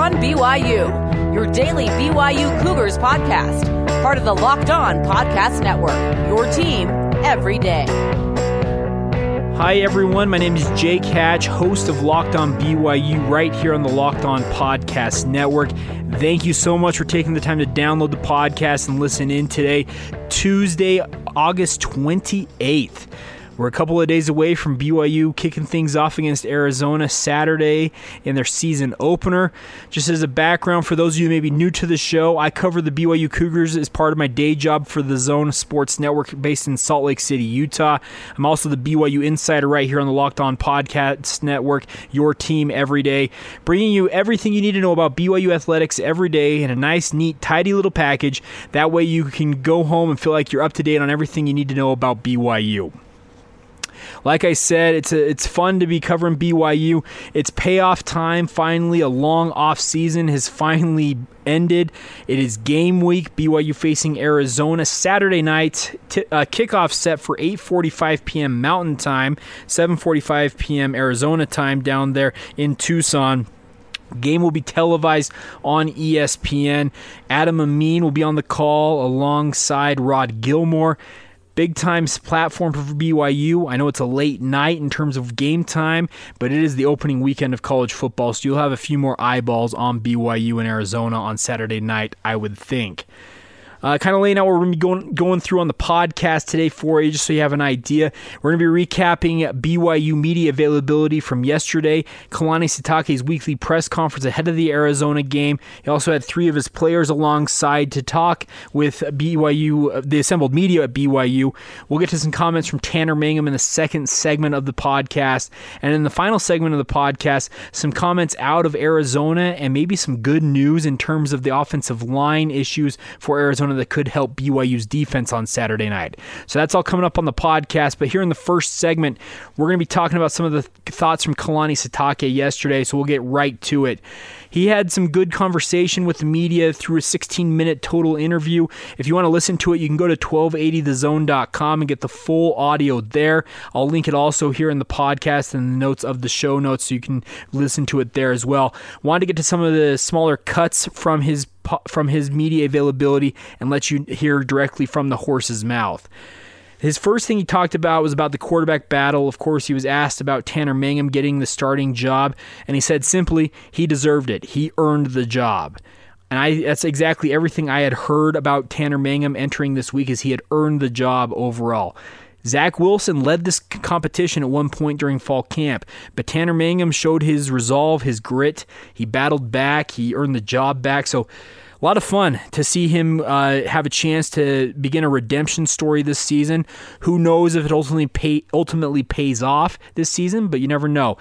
On BYU, your daily BYU Cougars podcast, part of the Locked On Podcast Network, your team every day. Hi, everyone. My name is Jake Hatch, host of Locked On BYU, right here on the Locked On Podcast Network. Thank you so much for taking the time to download the podcast and listen in today, Tuesday, August 28th. We're a couple of days away from BYU kicking things off against Arizona Saturday in their season opener. Just as a background for those of you who may be new to the show, I cover the BYU Cougars as part of my day job for the Zone Sports Network based in Salt Lake City, Utah. I'm also the BYU insider right here on the Locked On Podcast Network, your team every day, bringing you everything you need to know about BYU athletics every day in a nice, neat, tidy little package. That way you can go home and feel like you're up to date on everything you need to know about BYU. Like I said, it's a, it's fun to be covering BYU. It's payoff time. Finally, a long off season has finally ended. It is game week. BYU facing Arizona Saturday night. T- uh, kickoff set for 8:45 p.m. Mountain Time, 7:45 p.m. Arizona time down there in Tucson. Game will be televised on ESPN. Adam Amin will be on the call alongside Rod Gilmore big time platform for BYU. I know it's a late night in terms of game time, but it is the opening weekend of college football, so you'll have a few more eyeballs on BYU in Arizona on Saturday night, I would think. Uh, kind of laying out what we're going to be going, going through on the podcast today for you, just so you have an idea. We're going to be recapping BYU media availability from yesterday, Kalani Sitake's weekly press conference ahead of the Arizona game. He also had three of his players alongside to talk with BYU, the assembled media at BYU. We'll get to some comments from Tanner Mangum in the second segment of the podcast. And in the final segment of the podcast, some comments out of Arizona and maybe some good news in terms of the offensive line issues for Arizona that could help BYU's defense on Saturday night. So that's all coming up on the podcast. But here in the first segment, we're going to be talking about some of the thoughts from Kalani Sitake yesterday. So we'll get right to it. He had some good conversation with the media through a 16 minute total interview. If you want to listen to it, you can go to 1280thezone.com and get the full audio there. I'll link it also here in the podcast and the notes of the show notes so you can listen to it there as well. Wanted to get to some of the smaller cuts from his from his media availability and let you hear directly from the horse's mouth. His first thing he talked about was about the quarterback battle. Of course, he was asked about Tanner Mangum getting the starting job, and he said simply, he deserved it. He earned the job. And I that's exactly everything I had heard about Tanner Mangum entering this week is he had earned the job overall. Zach Wilson led this competition at one point during fall camp, but Tanner Mangum showed his resolve, his grit. He battled back, he earned the job back. So a lot of fun to see him uh, have a chance to begin a redemption story this season. Who knows if it ultimately pay, ultimately pays off this season, but you never know.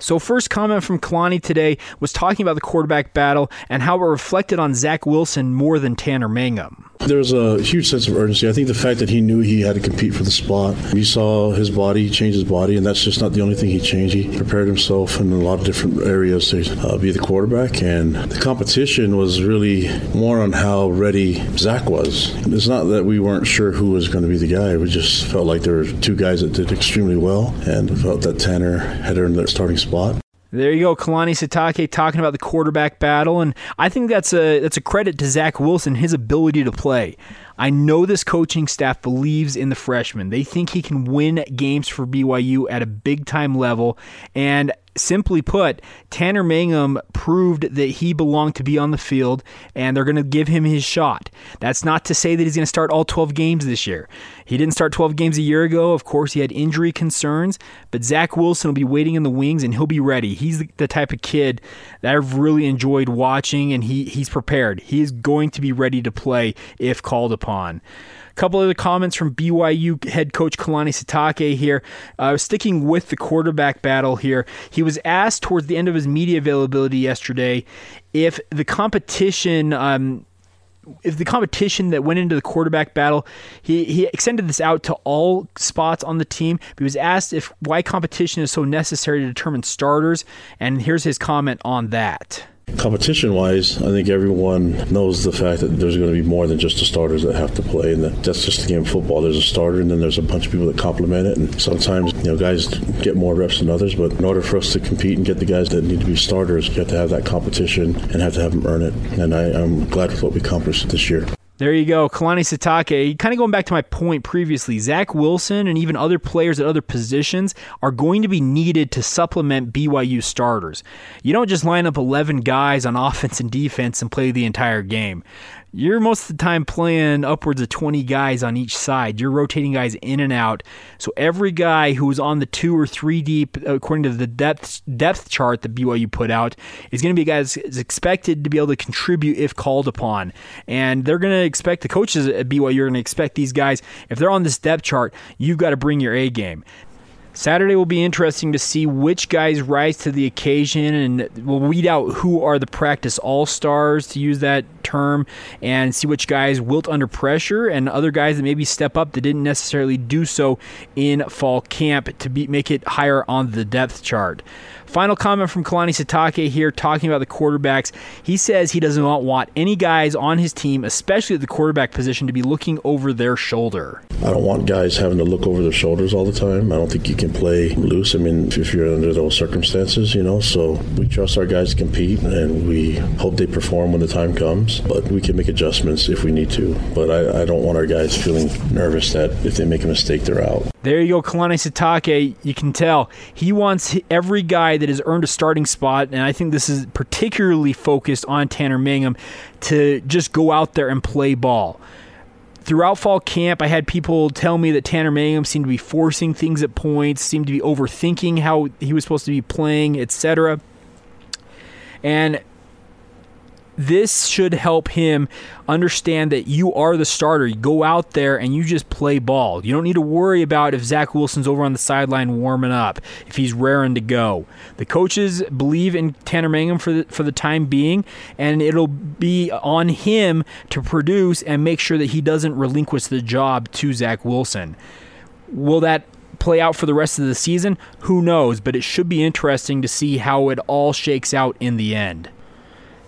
So, first comment from Kalani today was talking about the quarterback battle and how it reflected on Zach Wilson more than Tanner Mangum. There's a huge sense of urgency. I think the fact that he knew he had to compete for the spot, you saw his body, change his body, and that's just not the only thing he changed. He prepared himself in a lot of different areas to uh, be the quarterback, and the competition was really more on how ready Zach was. It's not that we weren't sure who was going to be the guy. We just felt like there were two guys that did extremely well, and felt that Tanner had earned that starting spot. There you go, Kalani Sitake talking about the quarterback battle, and I think that's a that's a credit to Zach Wilson, his ability to play. I know this coaching staff believes in the freshman. They think he can win games for BYU at a big time level, and simply put, Tanner Mangum proved that he belonged to be on the field, and they're going to give him his shot. That's not to say that he's going to start all 12 games this year. He didn't start 12 games a year ago. Of course, he had injury concerns, but Zach Wilson will be waiting in the wings, and he'll be ready. He's the, the type of kid that I've really enjoyed watching, and he, he's prepared. He is going to be ready to play if called upon A couple other comments from BYU head coach Kalani Sitake here. Uh, sticking with the quarterback battle here, he was asked towards the end of his media availability yesterday if the competition. Um, if the competition that went into the quarterback battle, he, he extended this out to all spots on the team. He was asked if why competition is so necessary to determine starters, and here's his comment on that. Competition wise, I think everyone knows the fact that there's going to be more than just the starters that have to play, and that that's just the game of football. There's a starter, and then there's a bunch of people that complement it. And sometimes, you know, guys get more reps than others, but in order for us to compete and get the guys that need to be starters, you have to have that competition and have to have them earn it. And I, I'm glad with what we accomplished this year. There you go. Kalani Sitake. Kind of going back to my point previously, Zach Wilson and even other players at other positions are going to be needed to supplement BYU starters. You don't just line up 11 guys on offense and defense and play the entire game you're most of the time playing upwards of 20 guys on each side. You're rotating guys in and out. So every guy who is on the two or three deep, according to the depth depth chart that BYU put out, is going to be guys is expected to be able to contribute if called upon. And they're going to expect the coaches at BYU are going to expect these guys if they're on this depth chart, you've got to bring your A game. Saturday will be interesting to see which guys rise to the occasion, and we'll weed out who are the practice all stars, to use that term, and see which guys wilt under pressure, and other guys that maybe step up that didn't necessarily do so in fall camp to be, make it higher on the depth chart. Final comment from Kalani Sitake here talking about the quarterbacks. He says he doesn't want any guys on his team, especially at the quarterback position, to be looking over their shoulder. I don't want guys having to look over their shoulders all the time. I don't think you can play loose. I mean, if you're under those circumstances, you know, so we trust our guys to compete and we hope they perform when the time comes, but we can make adjustments if we need to. But I, I don't want our guys feeling nervous that if they make a mistake, they're out. There you go, Kalani Sitake. You can tell he wants every guy that has earned a starting spot, and I think this is particularly focused on Tanner Mangum to just go out there and play ball. Throughout fall camp, I had people tell me that Tanner Mangum seemed to be forcing things at points, seemed to be overthinking how he was supposed to be playing, etc. And this should help him understand that you are the starter. You go out there and you just play ball. You don't need to worry about if Zach Wilson's over on the sideline warming up, if he's raring to go. The coaches believe in Tanner Mangum for the, for the time being, and it'll be on him to produce and make sure that he doesn't relinquish the job to Zach Wilson. Will that play out for the rest of the season? Who knows? But it should be interesting to see how it all shakes out in the end.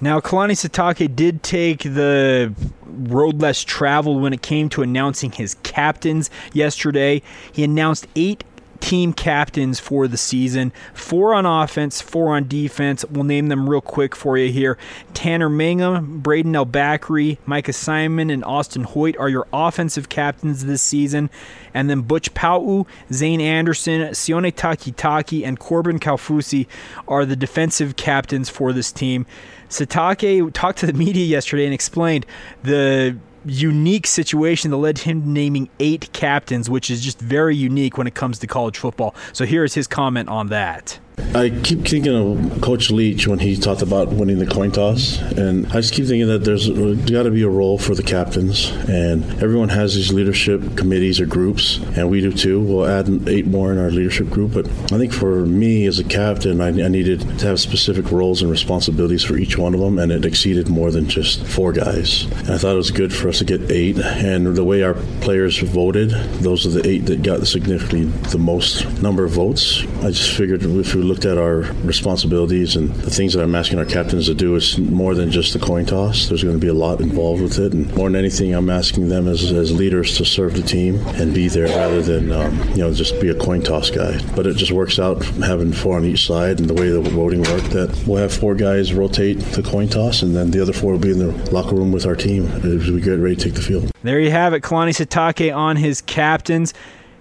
Now, Kalani Sitake did take the road less traveled when it came to announcing his captains yesterday. He announced eight team captains for the season four on offense, four on defense. We'll name them real quick for you here. Tanner Mangum, Brayden Elbakri, Micah Simon, and Austin Hoyt are your offensive captains this season. And then Butch Pau'u, Zayne Anderson, Sione Takitaki, and Corbin Kaufusi are the defensive captains for this team. Sitake talked to the media yesterday and explained the unique situation that led him naming eight captains, which is just very unique when it comes to college football. So here is his comment on that. I keep thinking of Coach Leach when he talked about winning the coin toss, and I just keep thinking that there's got to be a role for the captains, and everyone has these leadership committees or groups, and we do too. We'll add eight more in our leadership group, but I think for me as a captain, I, I needed to have specific roles and responsibilities for each one of them, and it exceeded more than just four guys. And I thought it was good for us to get eight, and the way our players voted, those are the eight that got significantly the most number of votes. I just figured if we we looked at our responsibilities and the things that I'm asking our captains to do, it's more than just the coin toss. There's going to be a lot involved with it, and more than anything, I'm asking them as, as leaders to serve the team and be there rather than um, you know just be a coin toss guy. But it just works out having four on each side and the way the voting worked. That we'll have four guys rotate the coin toss, and then the other four will be in the locker room with our team as we get ready to take the field. There you have it, Kalani Sitake on his captains.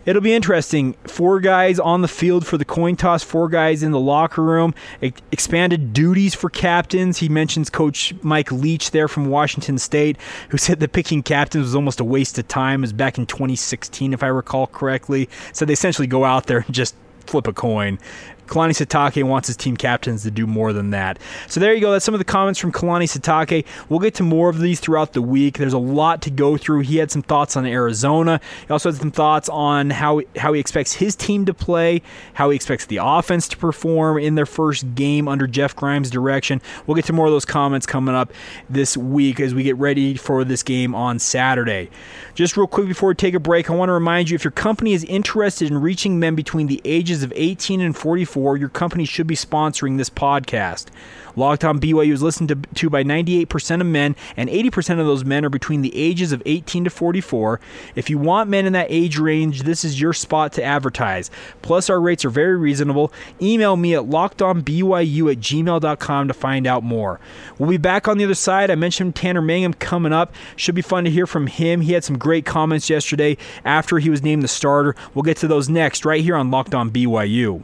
It'll be interesting. Four guys on the field for the coin toss, four guys in the locker room, expanded duties for captains. He mentions Coach Mike Leach there from Washington State, who said that picking captains was almost a waste of time. It was back in 2016, if I recall correctly. So they essentially go out there and just flip a coin. Kalani Sitake wants his team captains to do more than that. So there you go. That's some of the comments from Kalani Sitake. We'll get to more of these throughout the week. There's a lot to go through. He had some thoughts on Arizona. He also had some thoughts on how how he expects his team to play, how he expects the offense to perform in their first game under Jeff Grimes' direction. We'll get to more of those comments coming up this week as we get ready for this game on Saturday. Just real quick before we take a break, I want to remind you if your company is interested in reaching men between the ages of 18 and 44 your company should be sponsoring this podcast. Locked on BYU is listened to, to by 98% of men, and 80% of those men are between the ages of 18 to 44. If you want men in that age range, this is your spot to advertise. Plus, our rates are very reasonable. Email me at lockedonbyu at gmail.com to find out more. We'll be back on the other side. I mentioned Tanner Mangum coming up. Should be fun to hear from him. He had some great comments yesterday after he was named the starter. We'll get to those next, right here on Locked On BYU.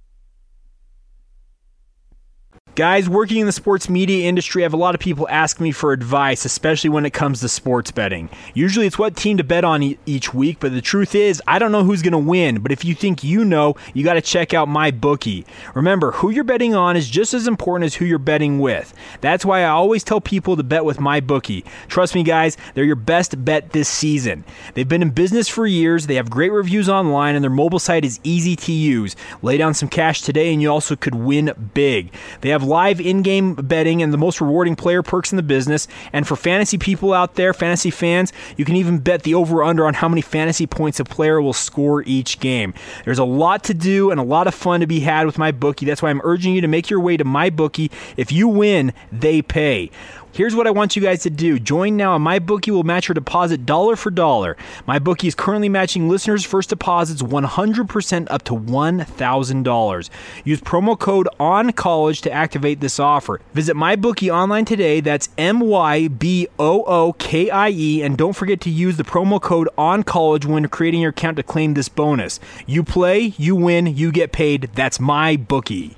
Guys working in the sports media industry, I have a lot of people ask me for advice, especially when it comes to sports betting. Usually it's what team to bet on e- each week, but the truth is, I don't know who's going to win. But if you think you know, you got to check out my bookie. Remember, who you're betting on is just as important as who you're betting with. That's why I always tell people to bet with my bookie. Trust me, guys, they're your best bet this season. They've been in business for years, they have great reviews online, and their mobile site is easy to use. Lay down some cash today, and you also could win big. They have live in game betting and the most rewarding player perks in the business. And for fantasy people out there, fantasy fans, you can even bet the over under on how many fantasy points a player will score each game. There's a lot to do and a lot of fun to be had with my bookie. That's why I'm urging you to make your way to my bookie. If you win, they pay. Here's what I want you guys to do. Join now and MyBookie will match your deposit dollar for dollar. MyBookie is currently matching listeners' first deposits 100% up to $1,000. Use promo code ONCOLLEGE to activate this offer. Visit MyBookie online today. That's M Y B O O K I E. And don't forget to use the promo code ONCOLLEGE when creating your account to claim this bonus. You play, you win, you get paid. That's MyBookie.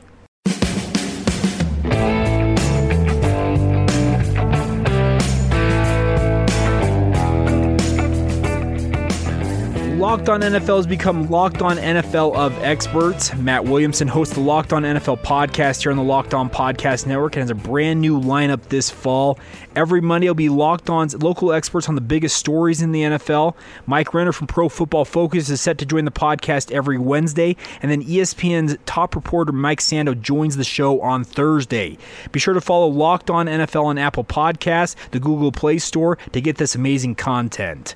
Locked On NFL has become Locked On NFL of Experts. Matt Williamson hosts the Locked On NFL podcast here on the Locked On Podcast Network and has a brand new lineup this fall. Every Monday will be Locked On's local experts on the biggest stories in the NFL. Mike Renner from Pro Football Focus is set to join the podcast every Wednesday, and then ESPN's top reporter Mike Sando joins the show on Thursday. Be sure to follow Locked On NFL on Apple Podcasts, the Google Play Store to get this amazing content.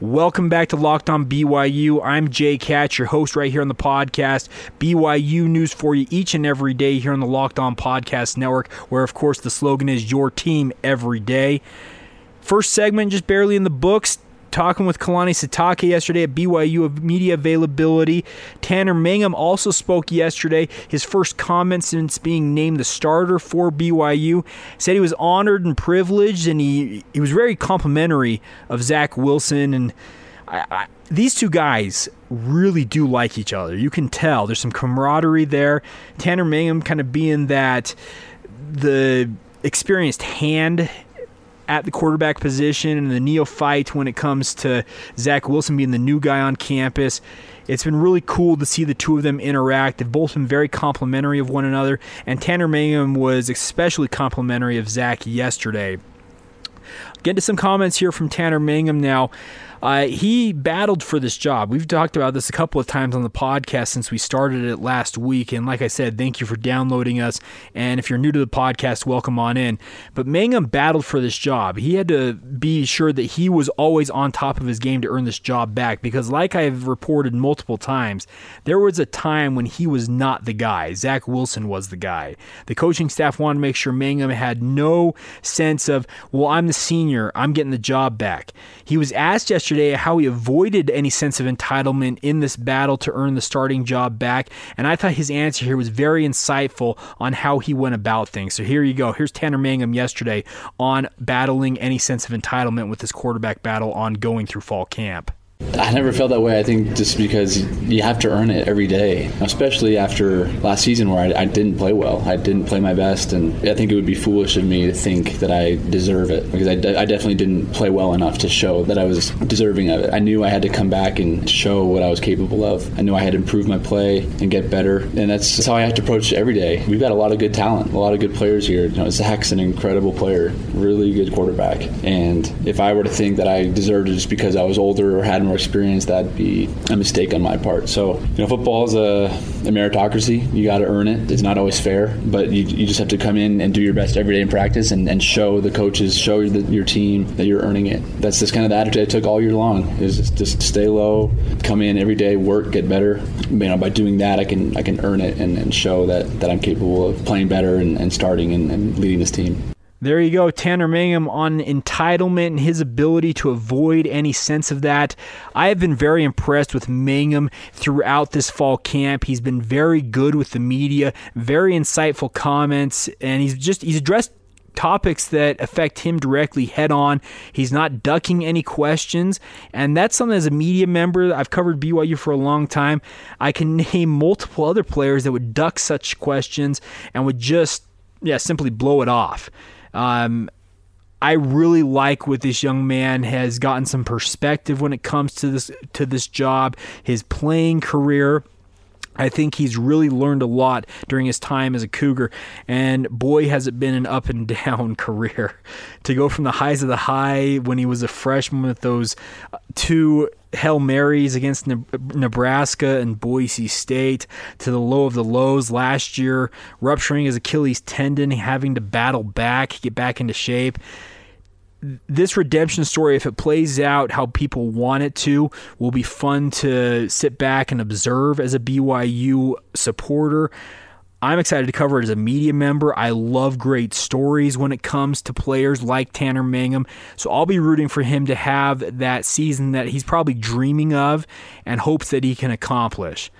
Welcome back to Locked On BYU. I'm Jake Hatch, your host right here on the podcast. BYU news for you each and every day here on the Locked On Podcast Network, where, of course, the slogan is your team every day. First segment, just barely in the books. Talking with Kalani Sitake yesterday at BYU of media availability. Tanner Mangum also spoke yesterday. His first comment since being named the starter for BYU said he was honored and privileged, and he he was very complimentary of Zach Wilson and. I, I, these two guys really do like each other. You can tell there's some camaraderie there. Tanner Mangum kind of being that the experienced hand at the quarterback position and the neophyte when it comes to Zach Wilson being the new guy on campus. It's been really cool to see the two of them interact. They've both been very complimentary of one another, and Tanner Mangum was especially complimentary of Zach yesterday. Get to some comments here from Tanner Mangum now. Uh, he battled for this job. We've talked about this a couple of times on the podcast since we started it last week. And like I said, thank you for downloading us. And if you're new to the podcast, welcome on in. But Mangum battled for this job. He had to be sure that he was always on top of his game to earn this job back because, like I've reported multiple times, there was a time when he was not the guy. Zach Wilson was the guy. The coaching staff wanted to make sure Mangum had no sense of, well, I'm the senior, I'm getting the job back. He was asked yesterday how he avoided any sense of entitlement in this battle to earn the starting job back, and I thought his answer here was very insightful on how he went about things. So here you go. Here's Tanner Mangum yesterday on battling any sense of entitlement with this quarterback battle on going through fall camp. I never felt that way. I think just because you have to earn it every day, especially after last season where I, I, didn't play well. I didn't play my best, and I think it would be foolish of me to think that I deserve it because I, I definitely didn't play well enough to show that I was deserving of it. I knew I had to come back and show what I was capable of. I knew I had to improve my play and get better, and that's, that's how I have to approach every day. We've got a lot of good talent, a lot of good players here. You know, Zach's an incredible player, really good quarterback, and if I were to think that I deserved it just because I was older or had more experience, that'd be a mistake on my part. So, you know, football is a, a meritocracy. You got to earn it. It's not always fair, but you, you just have to come in and do your best every day in practice and, and show the coaches, show the, your team that you're earning it. That's just kind of the attitude I took all year long. Is just, just stay low, come in every day, work, get better. You know, by doing that, I can I can earn it and, and show that, that I'm capable of playing better and, and starting and, and leading this team. There you go, Tanner Mangum on entitlement and his ability to avoid any sense of that. I have been very impressed with Mangum throughout this fall camp. He's been very good with the media, very insightful comments, and he's just he's addressed topics that affect him directly head on. He's not ducking any questions, and that's something as a media member. I've covered BYU for a long time. I can name multiple other players that would duck such questions and would just yeah simply blow it off. Um, I really like what this young man has gotten some perspective when it comes to this to this job, his playing career. I think he's really learned a lot during his time as a Cougar, and boy, has it been an up and down career. To go from the highs of the high when he was a freshman with those uh, two Hail Marys against Nebraska and Boise State to the low of the lows last year, rupturing his Achilles tendon, having to battle back, get back into shape. This redemption story, if it plays out how people want it to, will be fun to sit back and observe as a BYU supporter. I'm excited to cover it as a media member. I love great stories when it comes to players like Tanner Mangum. So I'll be rooting for him to have that season that he's probably dreaming of and hopes that he can accomplish.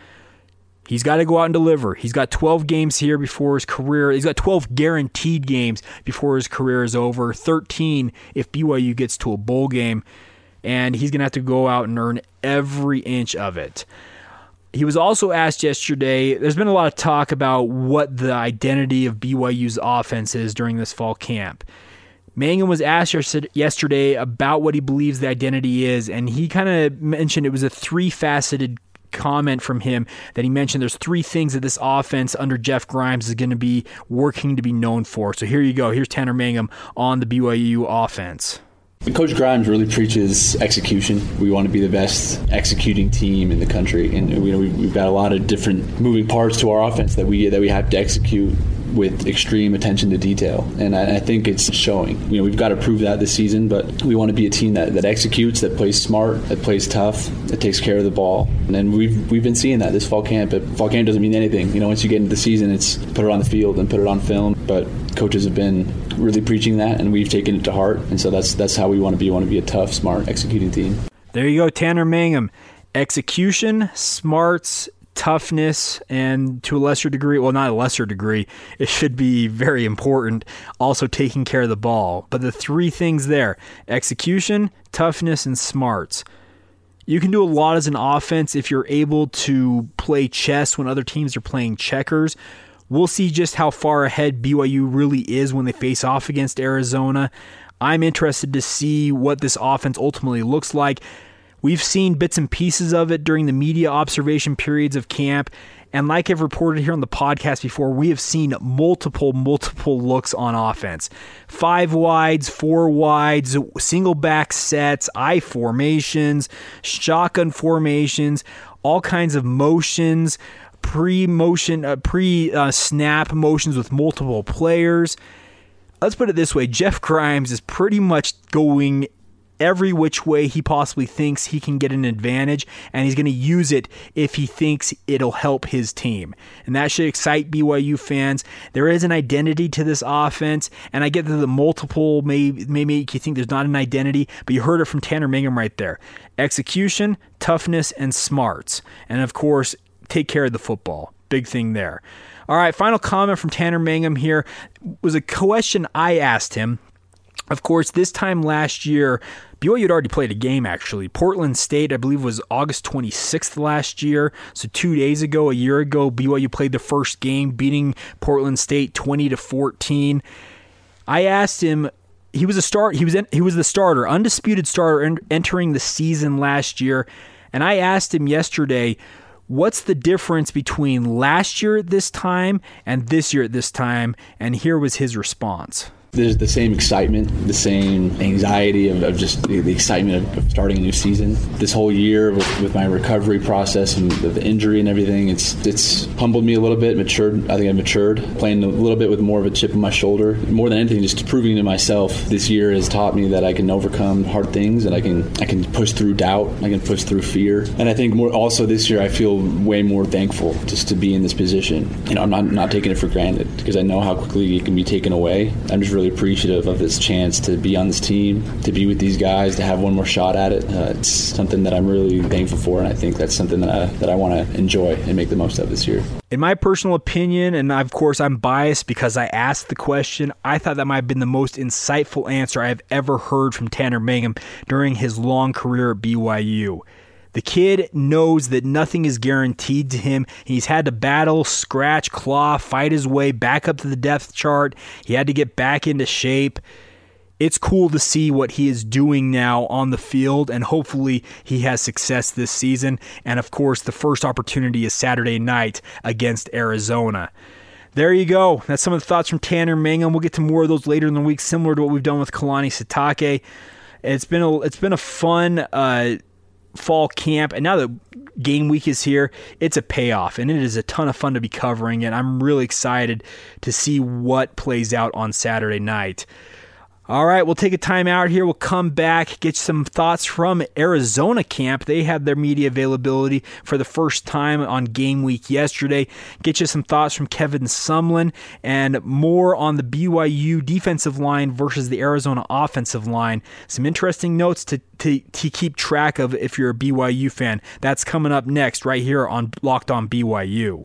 He's got to go out and deliver. He's got 12 games here before his career. He's got 12 guaranteed games before his career is over. 13 if BYU gets to a bowl game. And he's going to have to go out and earn every inch of it. He was also asked yesterday. There's been a lot of talk about what the identity of BYU's offense is during this fall camp. Mangum was asked yesterday about what he believes the identity is, and he kind of mentioned it was a three faceted comment from him that he mentioned there's three things that this offense under Jeff Grimes is going to be working to be known for. So here you go. Here's Tanner Mangum on the BYU offense. Coach Grimes really preaches execution. We want to be the best executing team in the country, and you know we've got a lot of different moving parts to our offense that we that we have to execute with extreme attention to detail, and I, I, think it's showing. You know, we've got to prove that this season, but we want to be a team that, that executes, that plays smart, that plays tough, that takes care of the ball, and we've we've been seeing that this fall camp. But fall camp doesn't mean anything. You know, once you get into the season, it's put it on the field and put it on film. But coaches have been really preaching that, and we've taken it to heart, and so that's that's how we want to be. We want to be a tough, smart, executing team. There you go, Tanner Mangum. Execution, smarts, toughness, and to a lesser degree, well, not a lesser degree, it should be very important, also taking care of the ball. But the three things there execution, toughness, and smarts. You can do a lot as an offense if you're able to play chess when other teams are playing checkers. We'll see just how far ahead BYU really is when they face off against Arizona. I'm interested to see what this offense ultimately looks like We've seen bits and pieces of it during the media observation periods of camp. And like I've reported here on the podcast before, we have seen multiple, multiple looks on offense five wides, four wides, single back sets, I formations, shotgun formations, all kinds of motions, pre motion, uh, pre snap motions with multiple players. Let's put it this way Jeff Grimes is pretty much going every which way he possibly thinks he can get an advantage, and he's going to use it if he thinks it'll help his team. And that should excite BYU fans. There is an identity to this offense, and I get that the multiple may, may make you think there's not an identity, but you heard it from Tanner Mangum right there. Execution, toughness, and smarts. And of course, take care of the football. Big thing there. All right, final comment from Tanner Mangum here was a question I asked him. Of course, this time last year, BYU had already played a game actually. Portland State, I believe, was August 26th last year. So two days ago, a year ago, BYU played the first game, beating Portland State 20 to 14. I asked him. He was a start. He was in, he was the starter, undisputed starter, entering the season last year. And I asked him yesterday, what's the difference between last year at this time and this year at this time? And here was his response there's the same excitement, the same anxiety of, of just the, the, excitement of, of, starting a new season. This whole year with, with my recovery process and the, the, injury and everything, it's it's humbled me a little bit, matured. I think I've matured, playing a little bit with more of a chip on my shoulder. More than anything, just proving to myself this year has taught me that I can overcome hard things and I can I can push through doubt, I can push through fear, and I think more also this year I feel way more thankful just to be in this position. You know, I'm not not taking it for granted because I know how quickly it can be taken away. I'm just really appreciative of this chance to be on this team, to be with these guys, to have one more shot at it. Uh, it's something that I'm really thankful for, and I think that's something that I, that I want to enjoy and make the most of this year. In my personal opinion, and of course I'm biased because I asked the question, I thought that might have been the most insightful answer I've ever heard from Tanner Mangum during his long career at BYU. The kid knows that nothing is guaranteed to him. He's had to battle, scratch, claw, fight his way back up to the depth chart. He had to get back into shape. It's cool to see what he is doing now on the field, and hopefully he has success this season. And of course, the first opportunity is Saturday night against Arizona. There you go. That's some of the thoughts from Tanner Mangum. We'll get to more of those later in the week, similar to what we've done with Kalani Sitake. It's been a it's been a fun uh, fall camp, and now that game week is here, it's a payoff, and it is a ton of fun to be covering And I'm really excited to see what plays out on Saturday night. All right, we'll take a time out here. We'll come back, get some thoughts from Arizona camp. They had their media availability for the first time on game week yesterday. Get you some thoughts from Kevin Sumlin and more on the BYU defensive line versus the Arizona offensive line. Some interesting notes to, to, to keep track of if you're a BYU fan. That's coming up next, right here on Locked On BYU.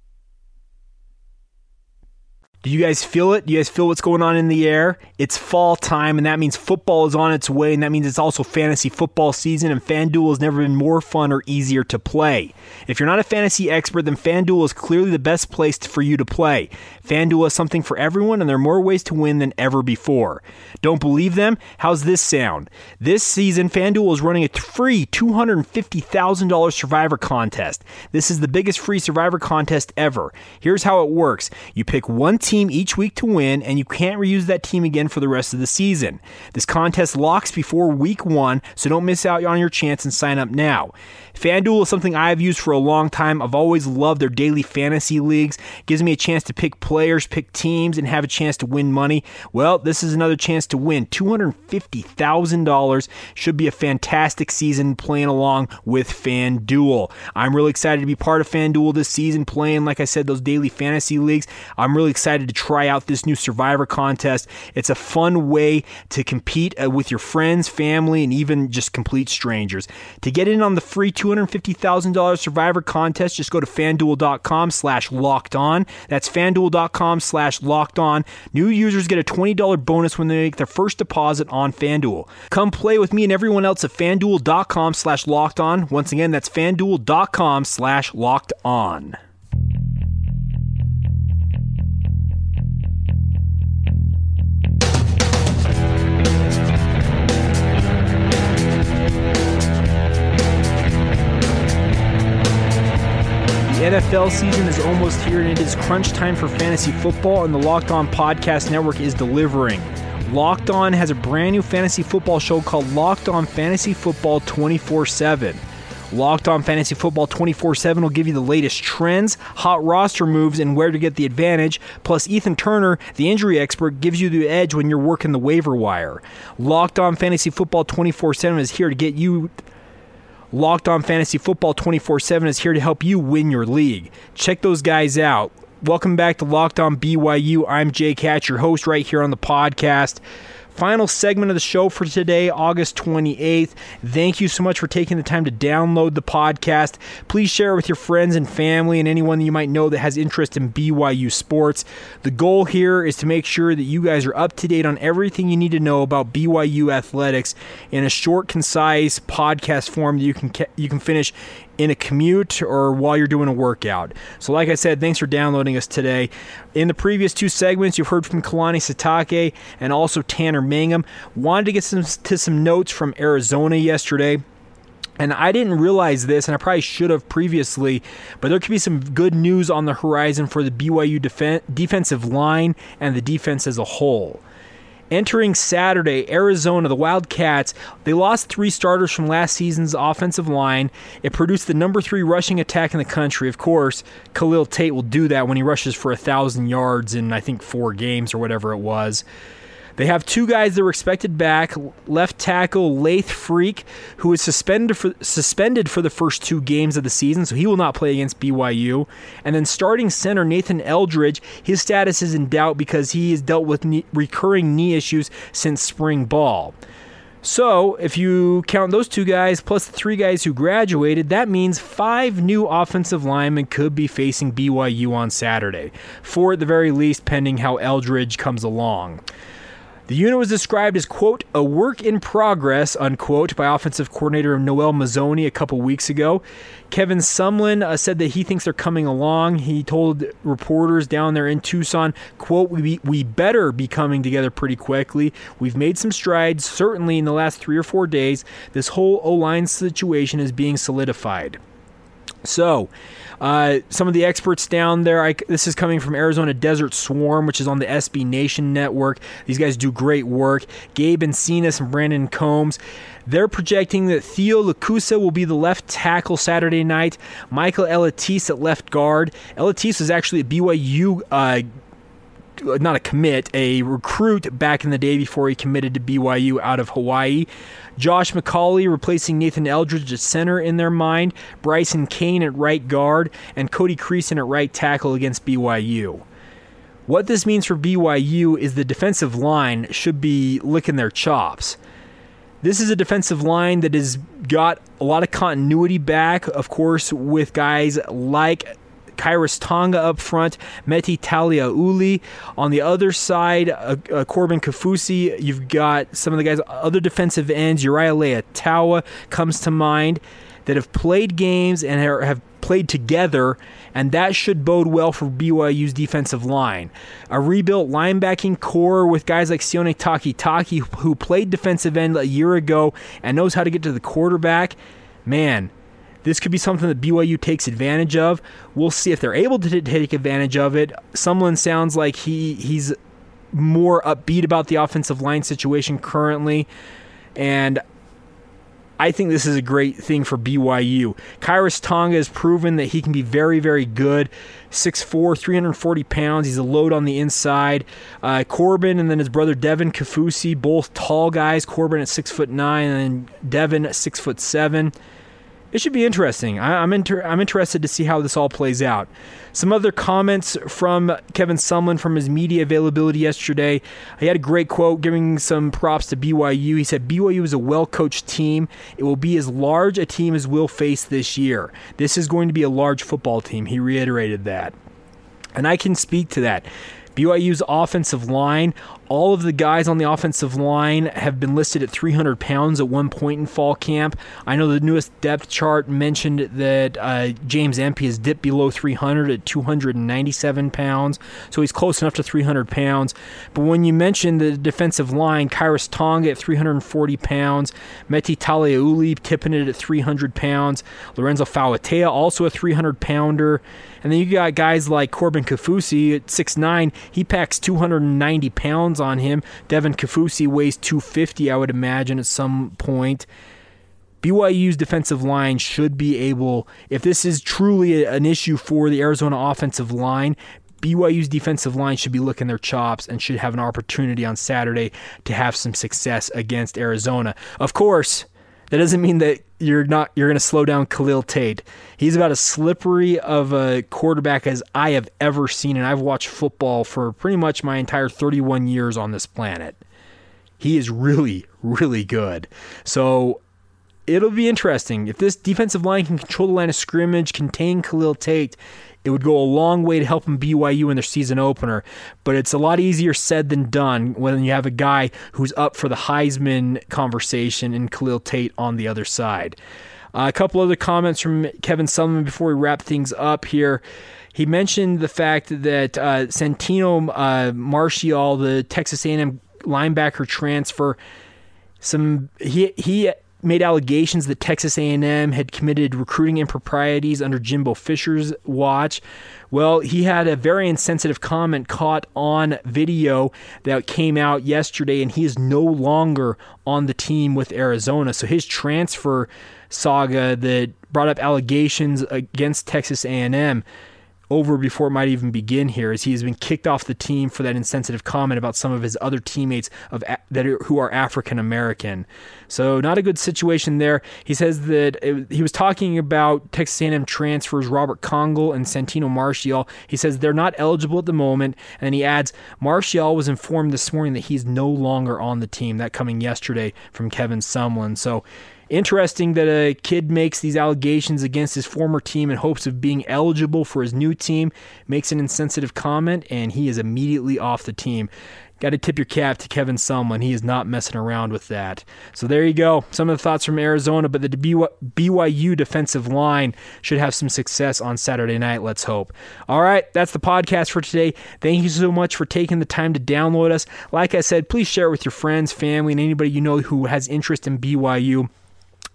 Do you guys feel it? Do you guys feel what's going on in the air? It's fall time, and that means football is on its way, and that means it's also fantasy football season, and FanDuel has never been more fun or easier to play. If you're not a fantasy expert, then FanDuel is clearly the best place for you to play. FanDuel has something for everyone, and there are more ways to win than ever before. Don't believe them? How's this sound? This season, FanDuel is running a free $250,000 Survivor contest. This is the biggest free Survivor contest ever. Here's how it works you pick one team team each week to win, and you can't reuse that team again for the rest of the season. This contest locks before week one, so don't miss out on your chance and sign up now. FanDuel is something I've used for a long time. I've always loved their daily fantasy leagues. It gives me a chance to pick players, pick teams, and have a chance to win money. Well, this is another chance to win $250,000. Should be a fantastic season playing along with FanDuel. I'm really excited to be part of FanDuel this season, playing, like I said, those daily fantasy leagues. I'm really excited to try out this new Survivor contest. It's a fun way to compete uh, with your friends, family, and even just complete strangers. To get in on the free $250,000 Survivor contest, just go to fanduel.com slash locked on. That's fanduel.com slash locked on. New users get a $20 bonus when they make their first deposit on FanDuel. Come play with me and everyone else at fanduel.com slash locked on. Once again, that's fanduel.com slash locked on. The NFL season is almost here, and it is crunch time for fantasy football, and the Locked On Podcast Network is delivering. Locked On has a brand new fantasy football show called Locked On Fantasy Football 24 7. Locked On Fantasy Football 24 7 will give you the latest trends, hot roster moves, and where to get the advantage. Plus, Ethan Turner, the injury expert, gives you the edge when you're working the waiver wire. Locked On Fantasy Football 24 7 is here to get you Locked On Fantasy Football 24 7 is here to help you win your league. Check those guys out. Welcome back to Locked On BYU. I'm Jake Hatch, your host right here on the podcast. Final segment of the show for today, August 28th. Thank you so much for taking the time to download the podcast. Please share it with your friends and family and anyone that you might know that has interest in BYU sports. The goal here is to make sure that you guys are up to date on everything you need to know about BYU athletics in a short, concise podcast form that you can you can finish in a commute or while you're doing a workout. So, like I said, thanks for downloading us today. In the previous two segments, you've heard from Kalani Sitake and also Tanner Mangum. Wanted to get some to some notes from Arizona yesterday. And I didn't realize this, and I probably should have previously, but there could be some good news on the horizon for the BYU def- defensive line and the defense as a whole. Entering Saturday, Arizona, the Wildcats, they lost three starters from last season's offensive line. It produced the number three rushing attack in the country. Of course, Khalil Tate will do that when he rushes for a thousand yards in I think four games or whatever it was. They have two guys that were expected back. Left tackle Layth Friekh, who was suspended for suspended for the first two games of the season, so he will not play against BYU. And then starting center Nathan Eldridge, his status is in doubt because he has dealt with knee, recurring knee issues since spring ball. So, if you count those two guys plus the three guys who graduated, that means five new offensive linemen could be facing BYU on Saturday, four at the very least, pending how Eldridge comes along. The unit was described as, quote, a work in progress, unquote, by offensive coordinator Noel Mazzone a couple weeks ago. Kevin Sumlin uh, said that he thinks they're coming along. He told reporters down there in Tucson, quote, we, we better be coming together pretty quickly. We've made some strides, certainly in the last three or four days. This whole O line situation is being solidified. So, uh, some of the experts down there, I, this is coming from Arizona Desert Swarm, which is on the SB Nation network. These guys do great work. Gabe Encinas and Brandon Combs. They're projecting that Thiyo Lukusa will be the left tackle Saturday night. Michael Eletise at left guard. Eletise was actually a BYU. Uh, not a commit, a recruit back in the day before he committed to BYU out of Hawaii. Josh McCauley replacing Nathan Eldridge at center in their mind, Bryson Cain at right guard, and Cody Creason at right tackle against BYU. What this means for BYU is the defensive line should be licking their chops. This is a defensive line that has got a lot of continuity back, of course, with guys like Khyiris Tonga up front, Meti Taliauli. On the other side, uh, uh, Corbin Kaufusi. You've got some of the guys, other defensive ends. Uriah Leiataua comes to mind that have played games and are, have played together, and that should bode well for BYU's defensive line. A rebuilt linebacking core with guys like Sione Takitaki, who played defensive end a year ago and knows how to get to the quarterback. Man, this could be something that BYU takes advantage of. We'll see if they're able to take advantage of it. Sumlin sounds like he he's more upbeat about the offensive line situation currently, and I think this is a great thing for BYU. Khyiris Tonga has proven that he can be very, very good. 6'4, 340 pounds. He's a load on the inside. Uh, Corbin and then his brother Devin Kaufusi, both tall guys. Corbin at 6'9 and Devin at 6'7. It should be interesting. I, am inter- I'm interested to see how this all plays out. Some other comments from Kevin Sumlin from his media availability yesterday. He had a great quote giving some props to BYU. He said, BYU is a well coached team. It will be as large a team as we'll face this year. This is going to be a large football team. He reiterated that. And I can speak to that. BYU's offensive line all of the guys on the offensive line have been listed at 300 pounds at one point in fall camp. I know the newest depth chart mentioned that uh, James Empey has dipped below 300 at 297 pounds, so he's close enough to 300 pounds. But when you mention the defensive line, Khyiris Tonga at 340 pounds, Meti Taliauli tipping it at 300 pounds, Lorenzo Fauatea also a 300 pounder. And then you got guys like Corbin Kaufusi at 6'9. He packs 290 pounds on him. Devin Kaufusi weighs 250, I would imagine, at some point. BYU's defensive line should be able, if this is truly an issue for the Arizona offensive line, BYU's defensive line should be licking their chops and should have an opportunity on Saturday to have some success against Arizona. Of course, that doesn't mean that you're not you're going to slow down Khalil Tate. He's about as slippery of a quarterback as I have ever seen, and I've watched football for pretty much my entire 31 years on this planet. He is really, really good. So it'll be interesting if this defensive line can control the line of scrimmage, contain Khalil Tate it would go a long way to help helping BYU in their season opener, but it's a lot easier said than done when you have a guy who's up for the Heisman conversation and Khalil Tate on the other side. Uh, a couple other comments from Kevin Sumlin before we wrap things up here. He mentioned the fact that uh, Santino uh, Marchiol, the Texas A&M linebacker transfer, some he he made allegations that Texas A&M had committed recruiting improprieties under Jimbo Fisher's watch. Well, he had a very insensitive comment caught on video that came out yesterday, and he is no longer on the team with Arizona. So his transfer saga that brought up allegations against Texas A&M over before it might even begin here, as he has been kicked off the team for that insensitive comment about some of his other teammates of that are, who are African American. So not a good situation there. He says that it, he was talking about Texas A&M transfers Robert Congel and Santino Marchiol. He says they're not eligible at the moment, and then he adds Marchiol was informed this morning that he's no longer on the team. That coming yesterday from Kevin Sumlin. So Interesting that a kid makes these allegations against his former team in hopes of being eligible for his new team, makes an insensitive comment, and he is immediately off the team. Got to tip your cap to Kevin Sumlin. He is not messing around with that. So there you go. Some of the thoughts from Arizona, but the BYU defensive line should have some success on Saturday night. Let's hope. All right, that's the podcast for today. Thank you so much for taking the time to download us. Like I said, please share it with your friends, family, and anybody you know who has interest in BYU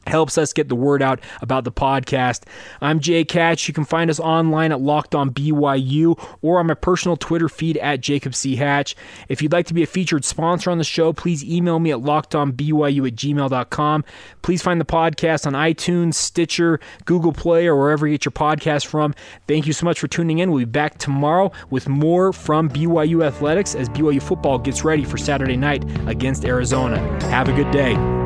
helps us get the word out about the podcast. I'm Jake Hatch. You can find us online at Locked On BYU or on my personal Twitter feed at Jacob C. Hatch. If you'd like to be a featured sponsor on the show, please email me at lockedonbyu at gmail.com. Please find the podcast on iTunes, Stitcher, Google Play, or wherever you get your podcast from. Thank you so much for tuning in. We'll be back tomorrow with more from BYU Athletics as BYU football gets ready for Saturday night against Arizona. Have a good day.